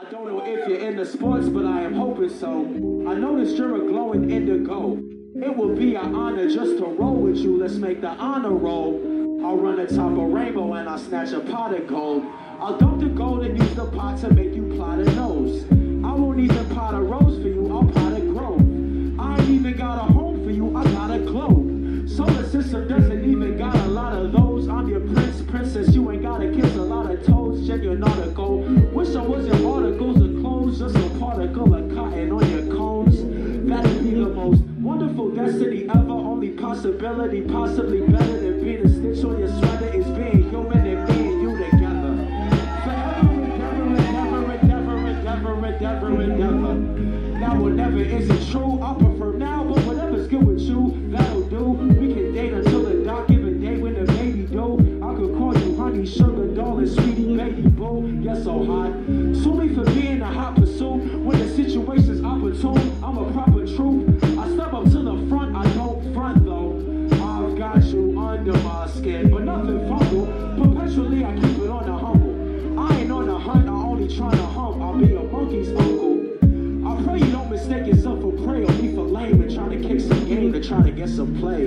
I don't know if you're into sports, but I am hoping so. I noticed you're a glowing indigo. It will be an honor just to roll with you. Let's make the honor roll. I'll run atop a rainbow and I'll snatch a pot of gold. I'll dump the gold and use the pot to make you plot a nose. I won't even pot a rose for you, I'll pot a grove. I ain't even got a home for you, I got a globe. Solar system doesn't even got a lot of those. I'm your prince, princess, you ain't gotta kiss a lot of toes. Genuine article. Wish I was your articles of clothes, just a particle of cotton on your cones. That'd be the most wonderful destiny ever. Only possibility, possibly better than being a stitch on your sweater is being human and and you together. Forever, endeavor, endeavor, endeavor, endeavor, endeavor. Now or never is it true? I prefer now, but whatever's good with you, that'll do. We can date until the dark give a day when the baby do. I could call you honey, sugar, darling, sweetie, baby, boo. Yes, so hot. Sue me for being a hot pursuit. When the situation's opportune, I'm a proper truth. I step up to the front, I don't front though. I've got you under my skin, but nothing fumble. Perpetually, I keep it on the humble. I ain't on the hunt, I only trying to hump. I'll be a monkey's uncle. I pray you don't mistake yourself for prey or me for lame and trying to kick some game to try to get some play.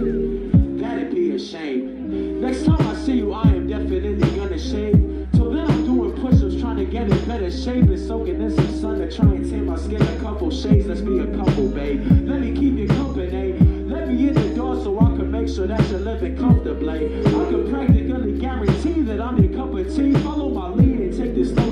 That'd be a shame. Next time I see get in better shape and soaking in some sun to try and tan my skin a couple shades. Let's be a couple, babe. Let me keep you company. Let me in the door so I can make sure that you're living comfortably. I can practically guarantee that I'm your cup of tea. Follow my lead and take this slow